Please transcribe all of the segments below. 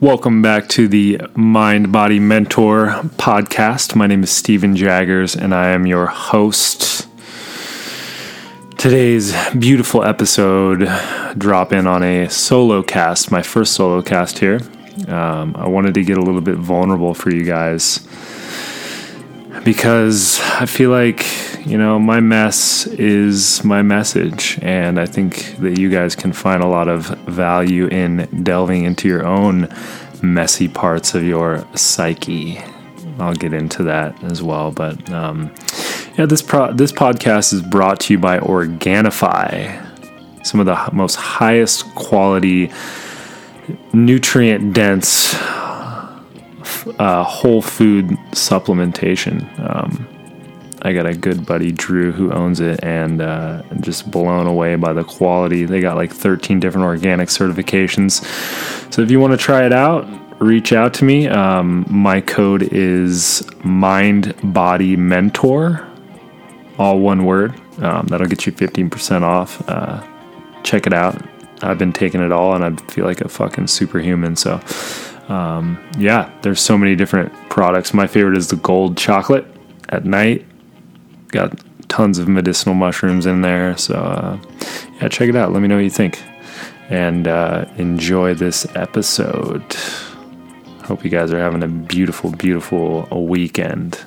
Welcome back to the Mind Body Mentor podcast. My name is Stephen Jaggers and I am your host. Today's beautiful episode drop in on a solo cast, my first solo cast here. Um, I wanted to get a little bit vulnerable for you guys because I feel like, you know, my mess is my message. And I think that you guys can find a lot of value in delving into your own messy parts of your psyche. I'll get into that as well. But um, yeah, this pro- this podcast is brought to you by Organifi, some of the most highest quality, nutrient dense uh, whole food supplementation. Um, I got a good buddy, Drew, who owns it, and uh, just blown away by the quality. They got like 13 different organic certifications. So if you want to try it out, reach out to me. Um, my code is Mind Body Mentor, all one word. Um, that'll get you 15% off. Uh, check it out. I've been taking it all, and I feel like a fucking superhuman. So um, yeah, there's so many different products. My favorite is the gold chocolate at night. Got tons of medicinal mushrooms in there. So, uh, yeah, check it out. Let me know what you think. And uh, enjoy this episode. Hope you guys are having a beautiful, beautiful weekend.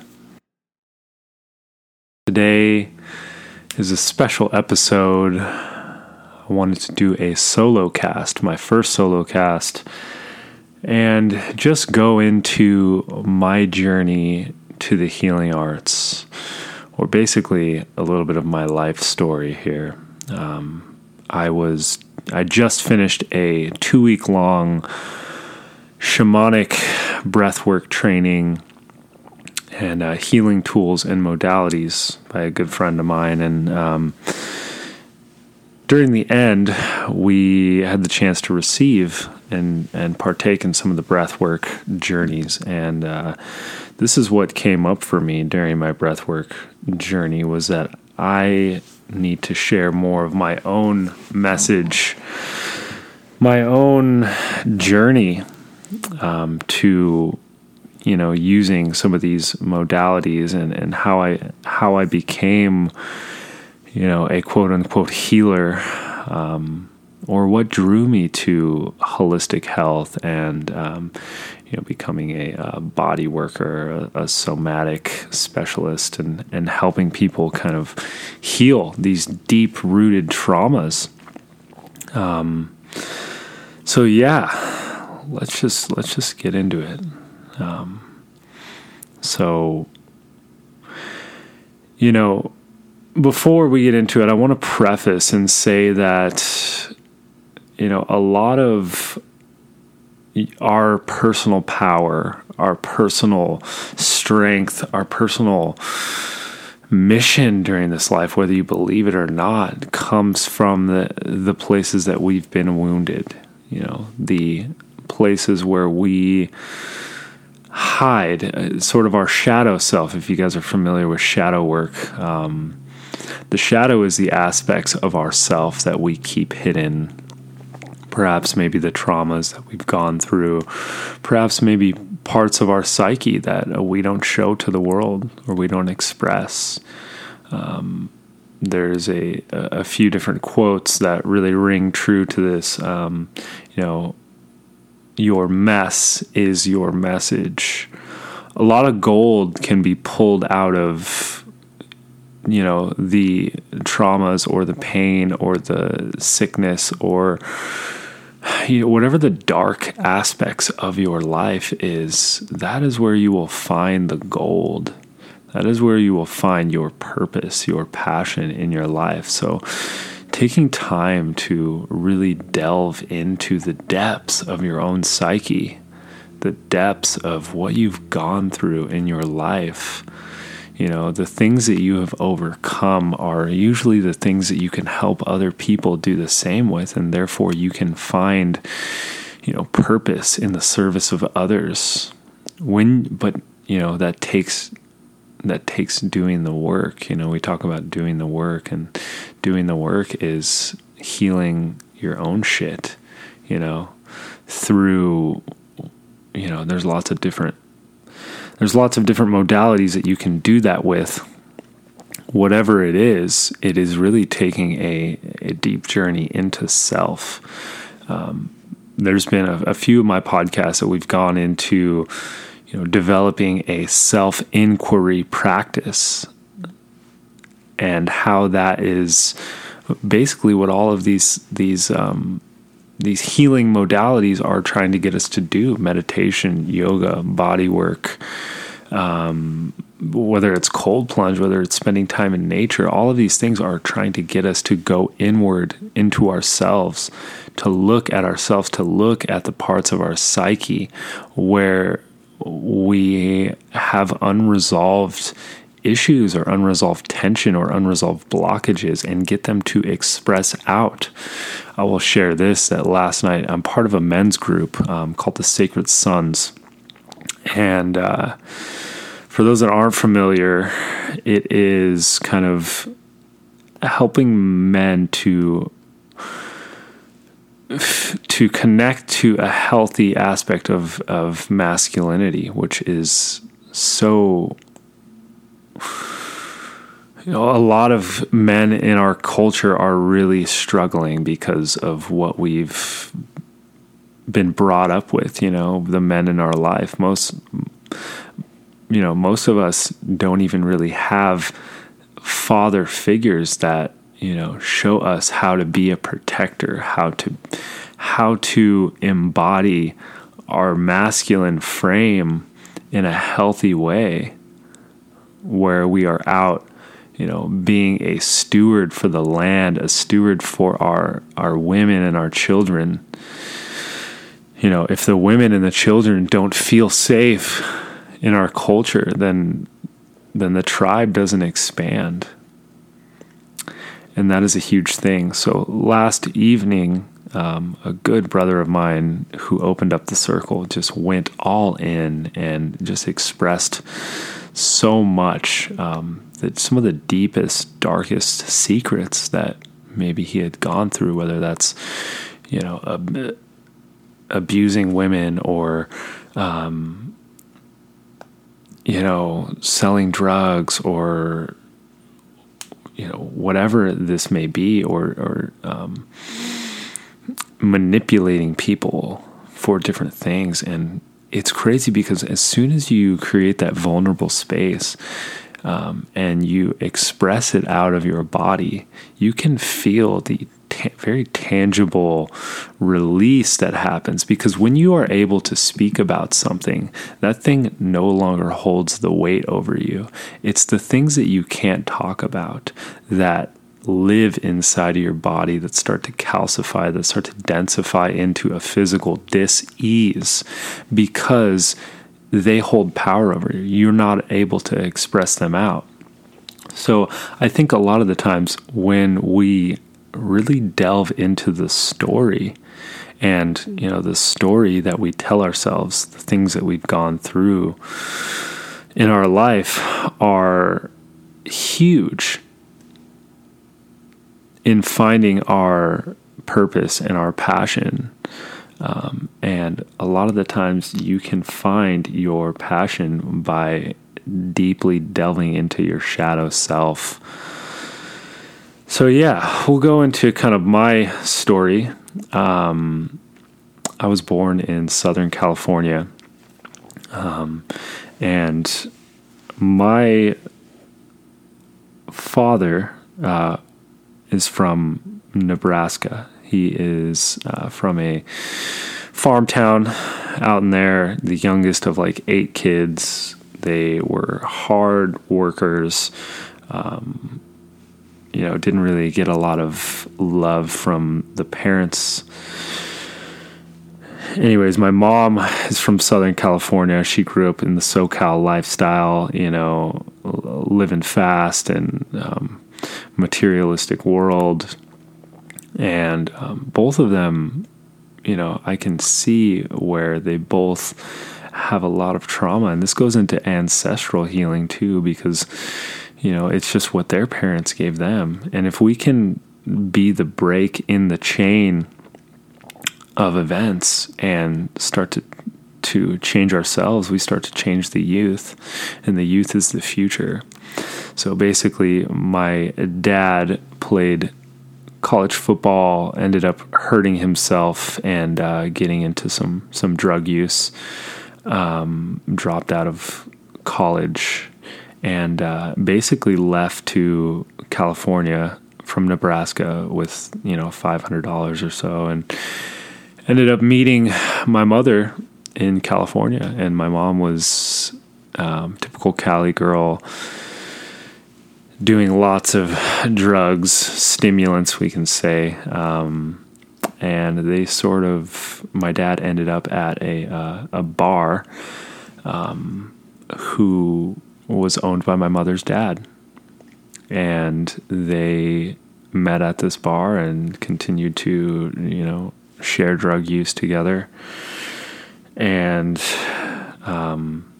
Today is a special episode. I wanted to do a solo cast, my first solo cast and just go into my journey to the healing arts, or basically a little bit of my life story here. Um, I was I just finished a two week long shamanic breathwork training and uh, healing tools and modalities by a good friend of mine, and um, during the end, we had the chance to receive and and partake in some of the breathwork journeys. And uh, this is what came up for me during my breathwork journey was that I need to share more of my own message, my own journey um, to you know using some of these modalities and, and how I how I became you know a quote unquote healer um, or what drew me to holistic health and um, you know becoming a, a body worker, a, a, somatic specialist, and and helping people kind of heal these deep rooted traumas. Um, so yeah, let's just let's just get into it. Um, so you know before we get into it, I want to preface and say that you know, a lot of our personal power, our personal strength, our personal mission during this life, whether you believe it or not, comes from the the places that we've been wounded. You know, the places where we hide, uh, sort of our shadow self. If you guys are familiar with shadow work, um, the shadow is the aspects of ourself that we keep hidden perhaps maybe the traumas that we've gone through, perhaps maybe parts of our psyche that we don't show to the world or we don't express. Um, there's a, a few different quotes that really ring true to this. Um, you know, your mess is your message. A lot of gold can be pulled out of you know the traumas or the pain or the sickness or you know, whatever the dark aspects of your life is, that is where you will find the gold. That is where you will find your purpose, your passion in your life. So, taking time to really delve into the depths of your own psyche, the depths of what you've gone through in your life, you know, the things that you have overcome are usually the things that you can help other people do the same with, and therefore you can find, you know, purpose in the service of others. When, but you know, that takes that takes doing the work. You know, we talk about doing the work, and doing the work is healing your own shit. You know, through you know, there's lots of different there's lots of different modalities that you can do that with. Whatever it is, it is really taking a, a deep journey into self. Um, there's been a, a few of my podcasts that we've gone into, you know, developing a self inquiry practice and how that is basically what all of these these um, these healing modalities are trying to get us to do meditation, yoga, body work, um, whether it's cold plunge, whether it's spending time in nature, all of these things are trying to get us to go inward into ourselves, to look at ourselves, to look at the parts of our psyche where we have unresolved issues or unresolved tension or unresolved blockages and get them to express out. I will share this that last night I'm part of a men's group um, called the Sacred Sons. And uh, for those that aren't familiar, it is kind of helping men to to connect to a healthy aspect of of masculinity, which is so you know, a lot of men in our culture are really struggling because of what we've been brought up with, you know, the men in our life. Most you know, most of us don't even really have father figures that, you know, show us how to be a protector, how to how to embody our masculine frame in a healthy way where we are out you know being a steward for the land a steward for our our women and our children. You know if the women and the children don't feel safe in our culture then then the tribe doesn't expand. And that is a huge thing. So last evening um, a good brother of mine who opened up the circle just went all in and just expressed so much um, that some of the deepest, darkest secrets that maybe he had gone through, whether that's you know ab- abusing women or um, you know selling drugs or you know whatever this may be or or um, manipulating people for different things and it's crazy because as soon as you create that vulnerable space um, and you express it out of your body, you can feel the ta- very tangible release that happens because when you are able to speak about something, that thing no longer holds the weight over you. It's the things that you can't talk about that live inside of your body that start to calcify, that start to densify into a physical dis-ease because they hold power over you. You're not able to express them out. So I think a lot of the times when we really delve into the story and you know the story that we tell ourselves, the things that we've gone through in our life are huge in finding our purpose and our passion. Um, and a lot of the times you can find your passion by deeply delving into your shadow self. So, yeah, we'll go into kind of my story. Um, I was born in Southern California. Um, and my father uh, is from Nebraska. He is uh, from a farm town out in there, the youngest of like eight kids. They were hard workers. Um, you know, didn't really get a lot of love from the parents. Anyways, my mom is from Southern California. She grew up in the SoCal lifestyle, you know, living fast and um, materialistic world. And um, both of them, you know, I can see where they both have a lot of trauma. And this goes into ancestral healing too, because, you know, it's just what their parents gave them. And if we can be the break in the chain of events and start to to change ourselves, we start to change the youth, and the youth is the future. So basically, my dad played college football, ended up hurting himself and uh, getting into some some drug use. Um, dropped out of college and uh, basically left to California from Nebraska with you know five hundred dollars or so, and ended up meeting my mother in California, and my mom was um, typical Cali girl doing lots of drugs, stimulants, we can say. Um, and they sort of, my dad ended up at a, uh, a bar um, who was owned by my mother's dad. And they met at this bar and continued to, you know, share drug use together. And, um,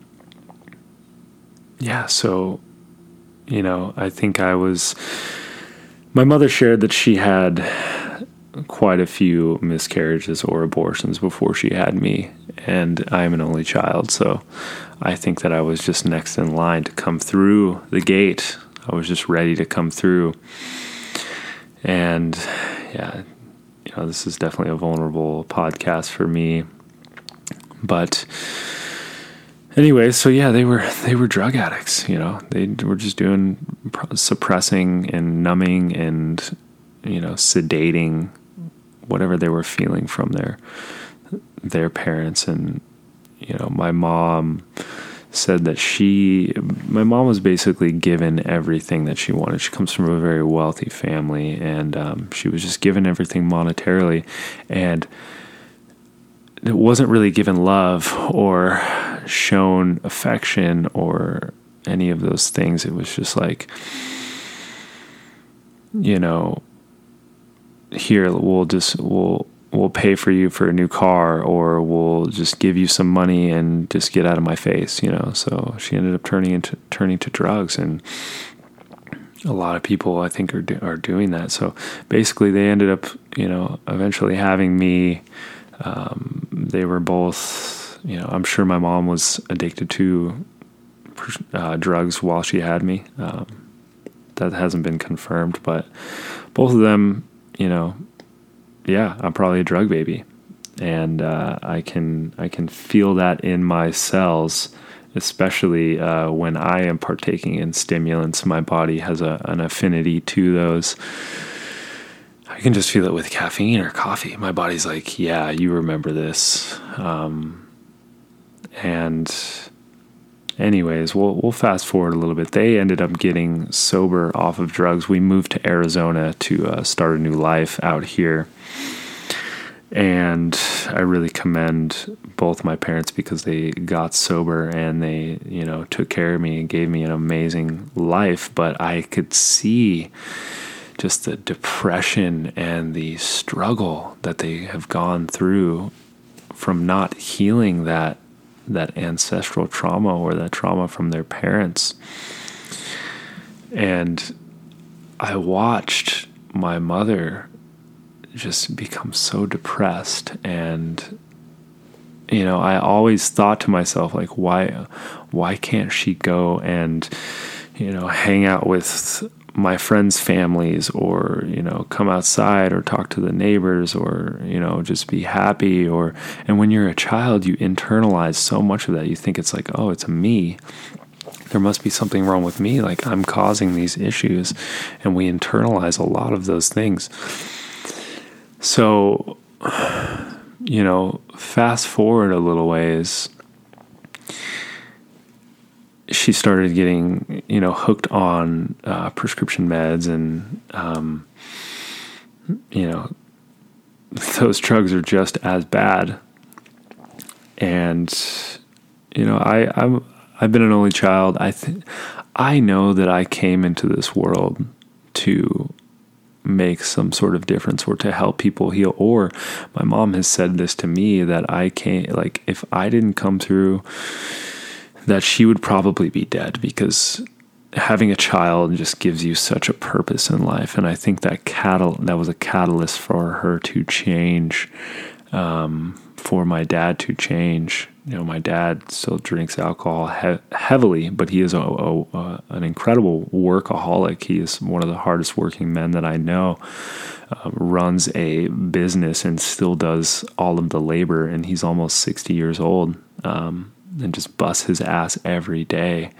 yeah, so you know, I think I was. My mother shared that she had quite a few miscarriages or abortions before she had me, and I am an only child, so I think that I was just next in line to come through the gate. I was just ready to come through. And yeah, you know, this is definitely a vulnerable podcast for me. But anyway, so yeah, they were they were drug addicts. You know, they were just doing suppressing and numbing and you know sedating whatever they were feeling from their their parents. And you know my mom said that she my mom was basically given everything that she wanted. She comes from a very wealthy family and um, she was just given everything monetarily. And it wasn't really given love or shown affection or any of those things. It was just like, you know, here we'll just we'll we'll pay for you for a new car or we'll just give you some money and just get out of my face, you know. So she ended up turning into turning to drugs and a lot of people I think are do, are doing that. So basically they ended up, you know, eventually having me um, they were both you know, I'm sure my mom was addicted to uh, drugs while she had me. Um, that hasn't been confirmed, but both of them, you know, yeah, I'm probably a drug baby, and uh, I can I can feel that in my cells, especially uh, when I am partaking in stimulants. My body has a, an affinity to those. I can just feel it with caffeine or coffee. My body's like, yeah, you remember this. Um, and anyways, we'll we'll fast forward a little bit. They ended up getting sober off of drugs. We moved to Arizona to uh, start a new life out here. And I really commend both my parents because they got sober and they, you know, took care of me and gave me an amazing life. But I could see just the depression and the struggle that they have gone through from not healing that that ancestral trauma or that trauma from their parents. And I watched my mother just become so depressed and you know i always thought to myself like why why can't she go and you know hang out with my friends' families or, you know, come outside or talk to the neighbors or, you know, just be happy or and when you're a child you internalize so much of that. You think it's like, oh, it's me. There must be something wrong with me, like I'm causing these issues and we internalize a lot of those things. So, you know, fast forward a little ways she started getting you know hooked on uh, prescription meds and um, you know those drugs are just as bad. And you know I I'm I've been an only child. I think I know that I came into this world to make some sort of difference or to help people heal. Or my mom has said this to me that I can't like if I didn't come through that she would probably be dead because having a child just gives you such a purpose in life and i think that catal- that was a catalyst for her to change um, for my dad to change. You know, my dad still drinks alcohol he- heavily, but he is a, a, a, an incredible workaholic. He is one of the hardest working men that I know. Uh, runs a business and still does all of the labor, and he's almost 60 years old um, and just bust his ass every day.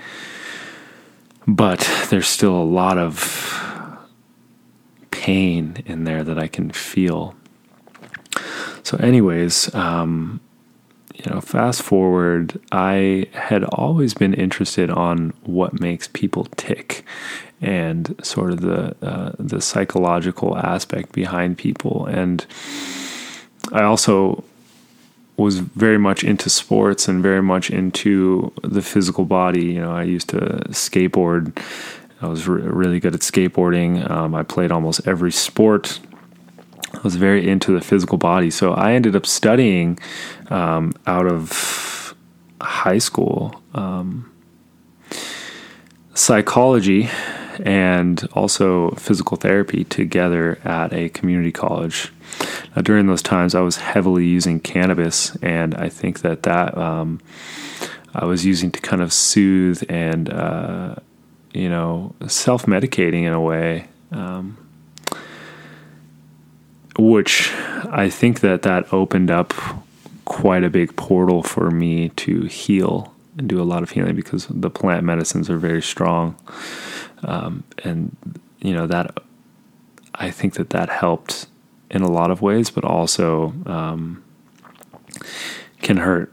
But there's still a lot of pain in there that I can feel. So, anyways, um, you know, fast forward, I had always been interested on what makes people tick and sort of the uh, the psychological aspect behind people, and I also was very much into sports and very much into the physical body. You know, I used to skateboard I was re- really good at skateboarding. Um, I played almost every sport. I was very into the physical body. So I ended up studying um, out of high school um, psychology and also physical therapy together at a community college. During those times, I was heavily using cannabis, and I think that that um, I was using to kind of soothe and uh, you know, self medicating in a way, um, which I think that that opened up quite a big portal for me to heal and do a lot of healing because the plant medicines are very strong. Um, and, you know, that I think that that helped in a lot of ways, but also um, can hurt,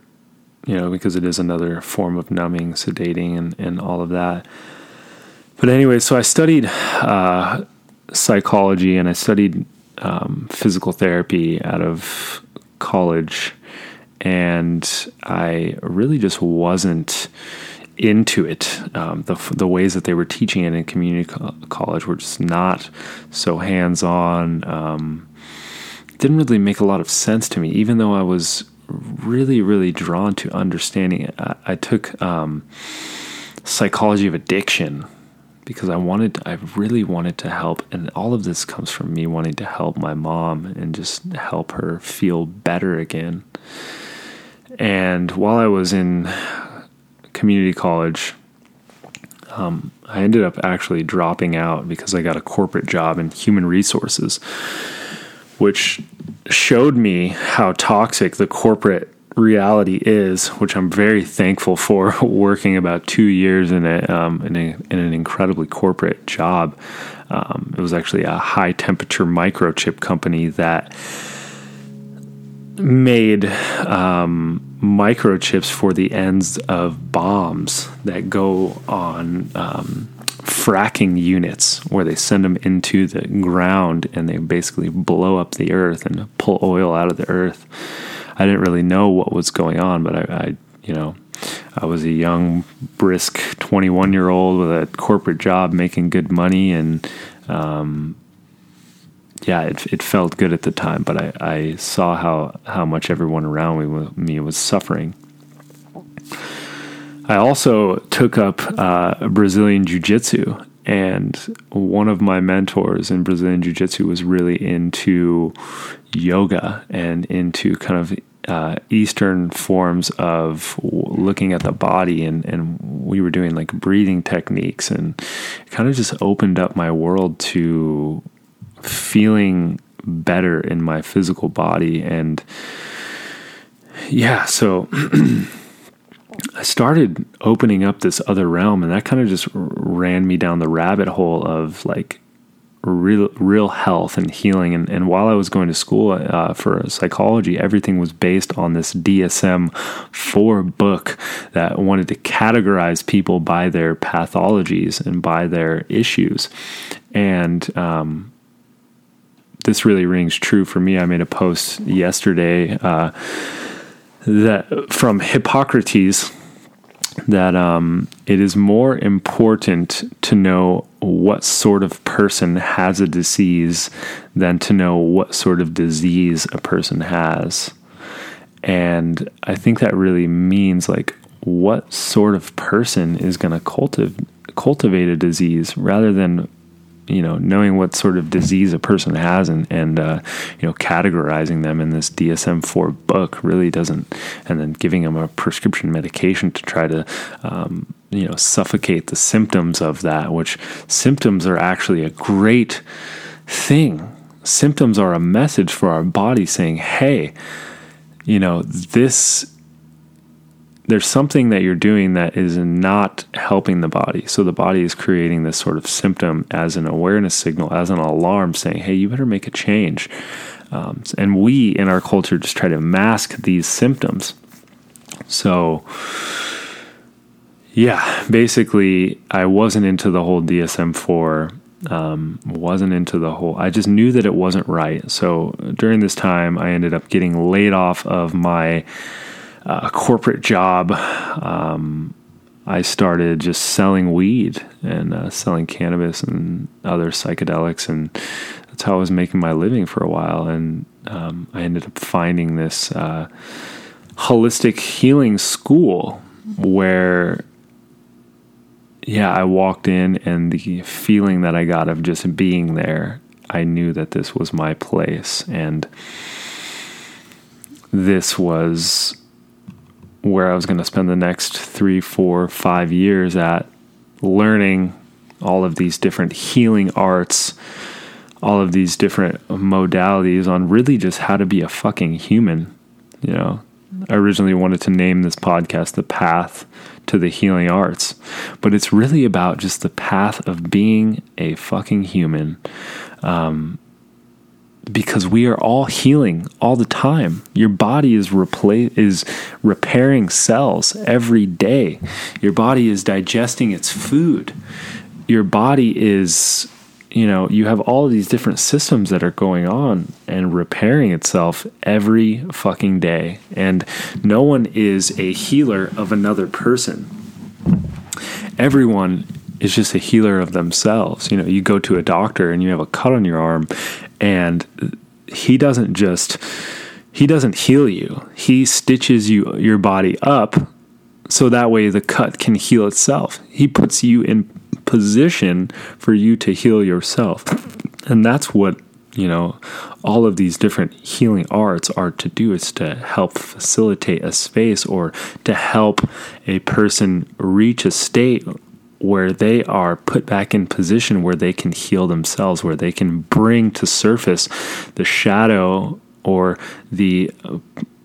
you know, because it is another form of numbing, sedating, and, and all of that. But anyway, so I studied uh, psychology and I studied um, physical therapy out of college, and I really just wasn't into it. Um, the the ways that they were teaching it in community co- college were just not so hands on. Um, didn't really make a lot of sense to me, even though I was really really drawn to understanding it. I, I took um, psychology of addiction because I wanted, I really wanted to help. And all of this comes from me wanting to help my mom and just help her feel better again. And while I was in community college, um, I ended up actually dropping out because I got a corporate job in human resources, which showed me how toxic the corporate reality is, which I'm very thankful for, working about two years in a um, in, a, in an incredibly corporate job. Um, it was actually a high temperature microchip company that made um, microchips for the ends of bombs that go on um, fracking units where they send them into the ground and they basically blow up the earth and pull oil out of the earth. I didn't really know what was going on, but I, I you know, I was a young, brisk 21 year old with a corporate job making good money. And, um, yeah, it, it felt good at the time, but I, I saw how, how much everyone around me, me was suffering. I also took up uh, Brazilian Jiu Jitsu, and one of my mentors in Brazilian Jiu Jitsu was really into yoga and into kind of uh, Eastern forms of looking at the body, and, and we were doing like breathing techniques, and it kind of just opened up my world to feeling better in my physical body. And yeah, so I started opening up this other realm, and that kind of just ran me down the rabbit hole of like real real health and healing. And, and while I was going to school uh, for psychology, everything was based on this DSM four book that wanted to categorize people by their pathologies and by their issues. And um, this really rings true for me. I made a post yesterday uh, that from Hippocrates that um, it is more important to know what sort of person has a disease than to know what sort of disease a person has. And I think that really means like what sort of person is going to cultiv- cultivate a disease rather than you know knowing what sort of disease a person has and and uh, you know categorizing them in this DSM-4 book really doesn't and then giving them a prescription medication to try to um, you know suffocate the symptoms of that which symptoms are actually a great thing. Symptoms are a message for our body saying hey you know this there's something that you're doing that is not helping the body. So the body is creating this sort of symptom as an awareness signal, as an alarm saying, hey, you better make a change. Um, and we in our culture just try to mask these symptoms. So, yeah, basically, I wasn't into the whole DSM 4 um, wasn't into the whole i just knew that it wasn't right so during this time i ended up getting laid off of my a corporate job, um, I started just selling weed and uh, selling cannabis and other psychedelics, and that's how I was making my living for a while. And um, I ended up finding this uh, holistic healing school where, yeah, I walked in, and the feeling that I got of just being there, I knew that this was my place, and this was where I was going to spend the next three, four, five years at learning all of these different healing arts, all of these different modalities on really just how to be a fucking human. You know, I originally wanted to name this podcast The Path to the Healing Arts, but it's really about just the path of being a fucking human. Um, because we are all healing all the time. Your body is repla- is repairing cells every day. Your body is digesting its food. Your body is you know, you have all these different systems that are going on and repairing itself every fucking day. And no one is a healer of another person. Everyone is just a healer of themselves. You know, you go to a doctor and you have a cut on your arm and he doesn't just he doesn't heal you. He stitches you your body up so that way the cut can heal itself. He puts you in position for you to heal yourself. And that's what, you know, all of these different healing arts are to do is to help facilitate a space or to help a person reach a state where they are put back in position where they can heal themselves, where they can bring to surface the shadow or the,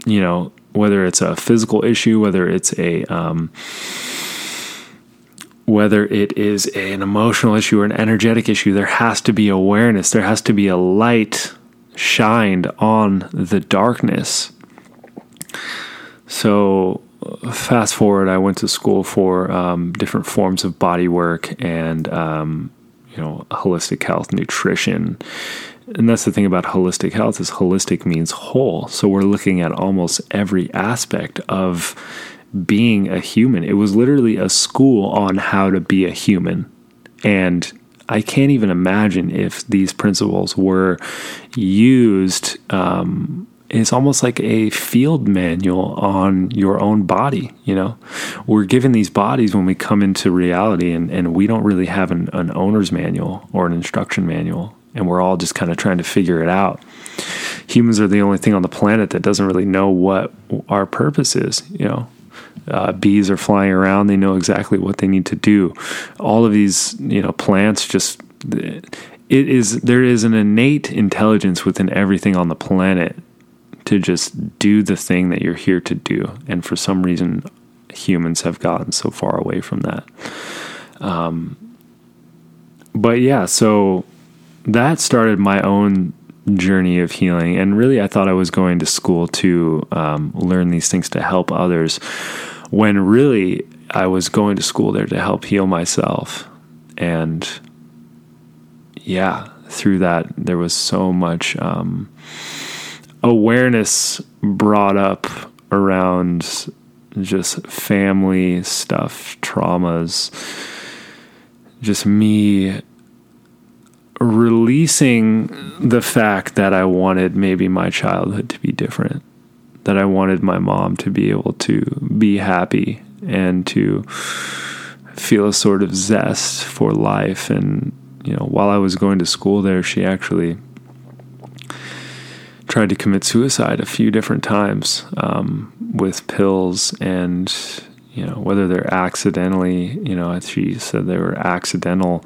you know, whether it's a physical issue, whether it's a, um, whether it is an emotional issue or an energetic issue, there has to be awareness. There has to be a light shined on the darkness. So fast forward, I went to school for um, different forms of body work and um, you know holistic health, nutrition. And that's the thing about holistic health is holistic means whole. So we're looking at almost every aspect of being a human. It was literally a school on how to be a human. And I can't even imagine if these principles were used um, it's almost like a field manual on your own body. You know, we're given these bodies when we come into reality, and, and we don't really have an, an owner's manual or an instruction manual, and we're all just kind of trying to figure it out. Humans are the only thing on the planet that doesn't really know what our purpose is. You know, uh, bees are flying around; they know exactly what they need to do. All of these, you know, plants just it is there is an innate intelligence within everything on the planet to just do the thing that you're here to do. And for some reason, humans have gotten so far away from that. Um, but yeah, so that started my own journey of healing. And really, I thought I was going to school to um, learn these things to help others, when really I was going to school there to help heal myself. And yeah, through that, there was so much. Um, awareness brought up around just family stuff, traumas, just me releasing the fact that I wanted maybe my childhood to be different, that I wanted my mom to be able to be happy and to feel a sort of zest for life. And you know, while I was going to school there, she actually tried to commit suicide a few different times um, with pills and you know whether they're accidentally you know she said they were accidental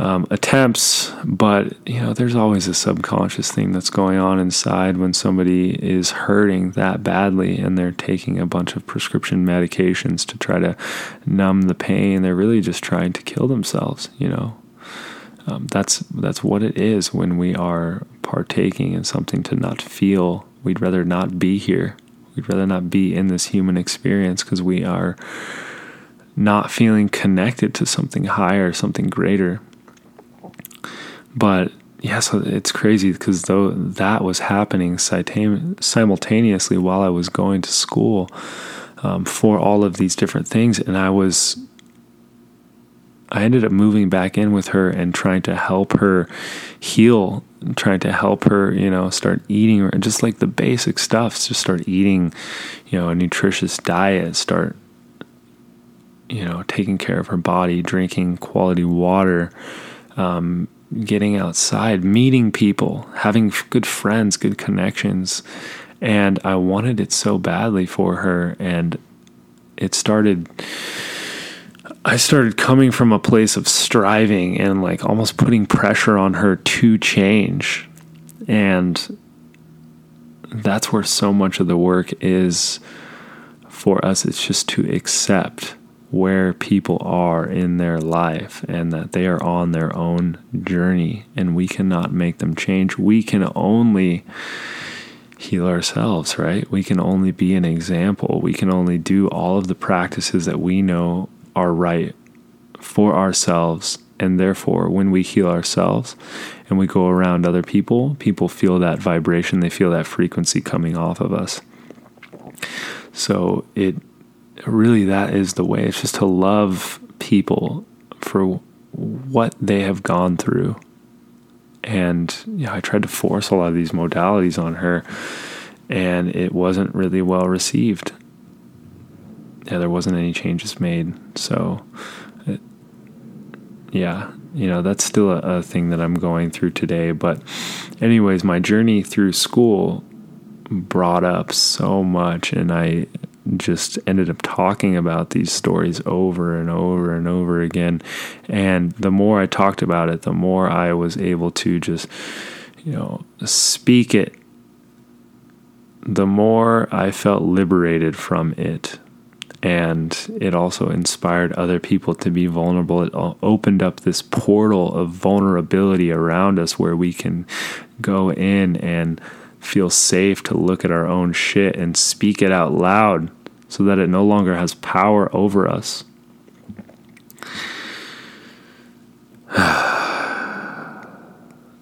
um, attempts. But you know there's always a subconscious thing that's going on inside when somebody is hurting that badly and they're taking a bunch of prescription medications to try to numb the pain. They're really just trying to kill themselves you know um, that's that's what it is when we are partaking in something to not feel. We'd rather not be here. We'd rather not be in this human experience because we are not feeling connected to something higher, something greater. But yeah, so it's crazy because though that was happening simultaneously while I was going to school um, for all of these different things, and I was I ended up moving back in with her and trying to help her heal, trying to help her, you know, start eating just like the basic stuff, just start eating, you know, a nutritious diet, start you know, taking care of her body, drinking quality water, um, getting outside, meeting people, having good friends, good connections. And I wanted it so badly for her. And it started I started coming from a place of striving and like almost putting pressure on her to change. And that's where so much of the work is for us. It's just to accept where people are in their life and that they are on their own journey and we cannot make them change. We can only heal ourselves, right? We can only be an example. We can only do all of the practices that we know are right for ourselves. And therefore, when we heal ourselves and we go around other people, people feel that vibration, they feel that frequency coming off of us. So, it really that is the way. It's just to love people for what they have gone through. And I tried to force a lot of these modalities on her, and it wasn't really well received yeah, there wasn't any changes made. So, it, yeah, you know, that's still a, a thing that I'm going through today. But, anyways, my journey through school brought up so much, and I just ended up talking about these stories over and over and over again. And the more I talked about it, the more I was able to just, you know, speak it, the more I felt liberated from it and it also inspired other people to be vulnerable. It opened up this portal of vulnerability around us where we can go in and feel safe to look at our own shit and speak it out loud so that it no longer has power over us.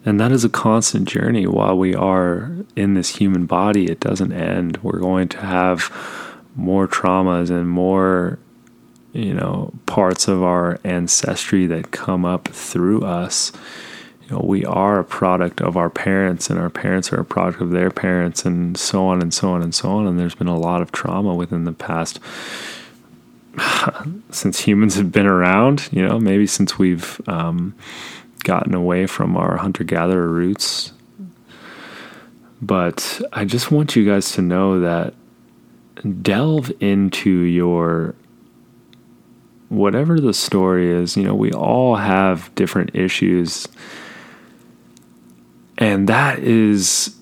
And that is a constant journey while we are in this human body. It doesn't end. We're going to have more traumas and more you know parts of our ancestry that come up through us. You know we are a product of our parents and our parents are a product of their parents and so on and so on and so on. And there's been a lot of trauma within the past since humans have been around you know maybe since we've um, gotten away from our hunter-gatherer roots. But i just want you guys to know that delve into your whatever the story is. You know, we all have different issues. And that is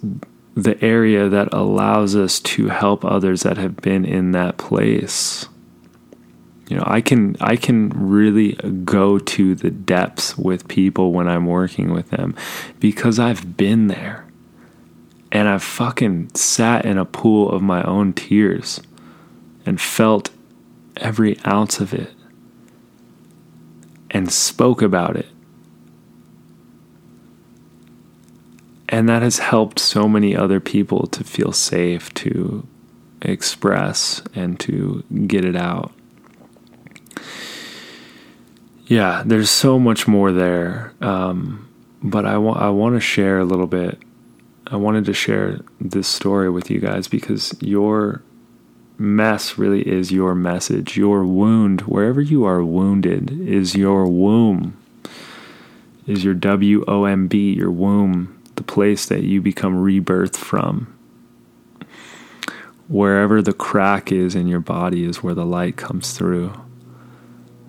the area that allows us to help others that have been in that place. You know, I can I can really go to the depths with people when I'm working with them because I've been there and I fucking sat in a pool of my own tears and felt every ounce of it and spoke about it. And that has helped so many other people to feel safe to express and to get it out. Yeah, there's so much more there. Um, but I, wa- I want to share a little bit I wanted to share this story with you guys because your mess really is your message. Your wound, wherever you are wounded, is your womb. is your W O M B, your womb, the place that you become rebirthed from. Wherever the crack is in your body is where the light comes through.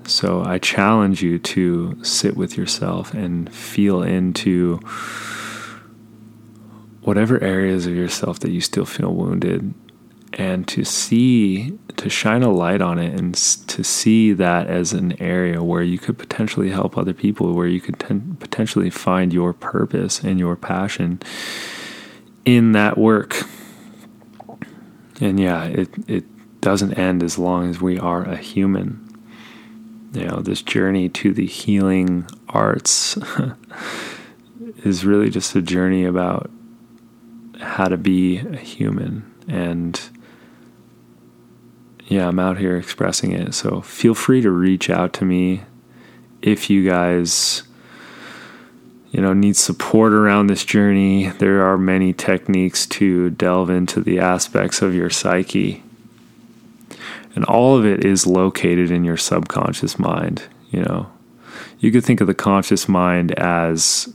So I challenge you to sit with yourself and feel into whatever areas of yourself that you still feel wounded and to see to shine a light on it and to see that as an area where you could potentially help other people where you could ten- potentially find your purpose and your passion in that work. And yeah it it doesn't end as long as we are a human. You know this journey to the healing arts is really just a journey about how to be a human and yeah, I'm out here expressing it. So feel free to reach out to me if you guys you know need support around this journey. There are many techniques to delve into the aspects of your psyche. And all of it is located in your subconscious mind, you know. You could think of the conscious mind as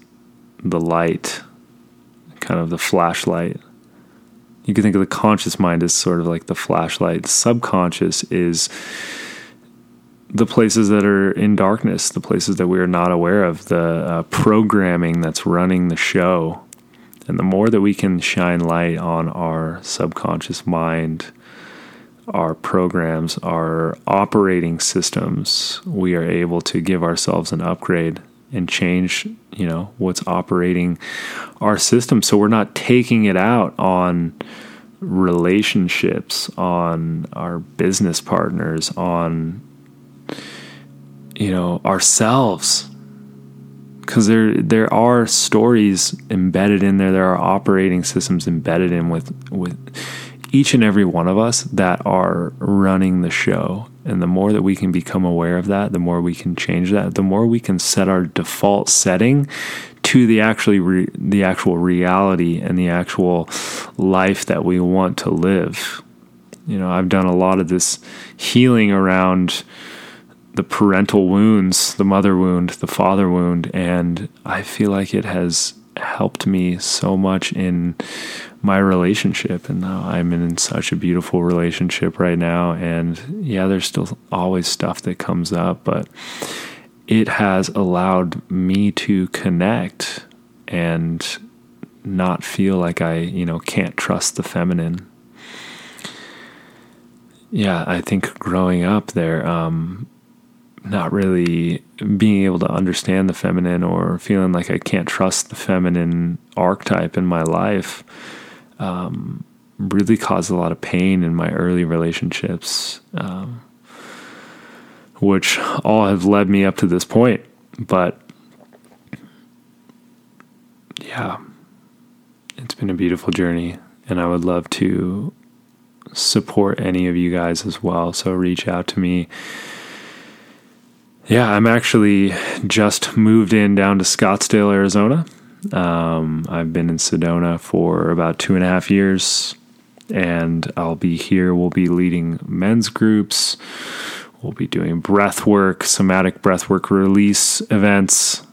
the light, kind of the flashlight you can think of the conscious mind as sort of like the flashlight. Subconscious is the places that are in darkness, the places that we are not aware of, the uh, programming that's running the show. And the more that we can shine light on our subconscious mind, our programs, our operating systems, we are able to give ourselves an upgrade and change, you know, what's operating our system so we're not taking it out on relationships, on our business partners, on you know, ourselves. Cuz there there are stories embedded in there, there are operating systems embedded in with with each and every one of us that are running the show. And the more that we can become aware of that, the more we can change that, the more we can set our default setting to the actually re- the actual reality and the actual life that we want to live. You know, I've done a lot of this healing around the parental wounds, the mother wound, the father wound, and I feel like it has helped me so much in my relationship and now I'm in such a beautiful relationship right now and yeah there's still always stuff that comes up but it has allowed me to connect and not feel like I you know can't trust the feminine. Yeah I think growing up there um not really being able to understand the feminine or feeling like I can't trust the feminine archetype in my life um, really caused a lot of pain in my early relationships, um, which all have led me up to this point. But yeah, it's been a beautiful journey, and I would love to support any of you guys as well. So reach out to me. Yeah, I'm actually just moved in down to Scottsdale, Arizona. Um, I've been in Sedona for about two and a half years, and I'll be here. We'll be leading men's groups. We'll be doing breath work, somatic breath work release events,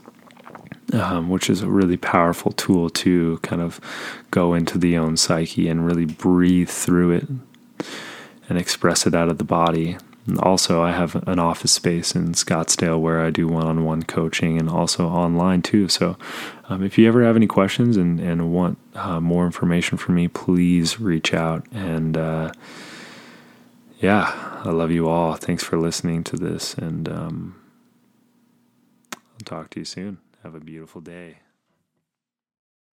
um, which is a really powerful tool to kind of go into the own psyche and really breathe through it and express it out of the body. Also, I have an office space in Scottsdale where I do one on one coaching and also online too. So, um, if you ever have any questions and, and want uh, more information from me, please reach out. And uh, yeah, I love you all. Thanks for listening to this. And um, I'll talk to you soon. Have a beautiful day.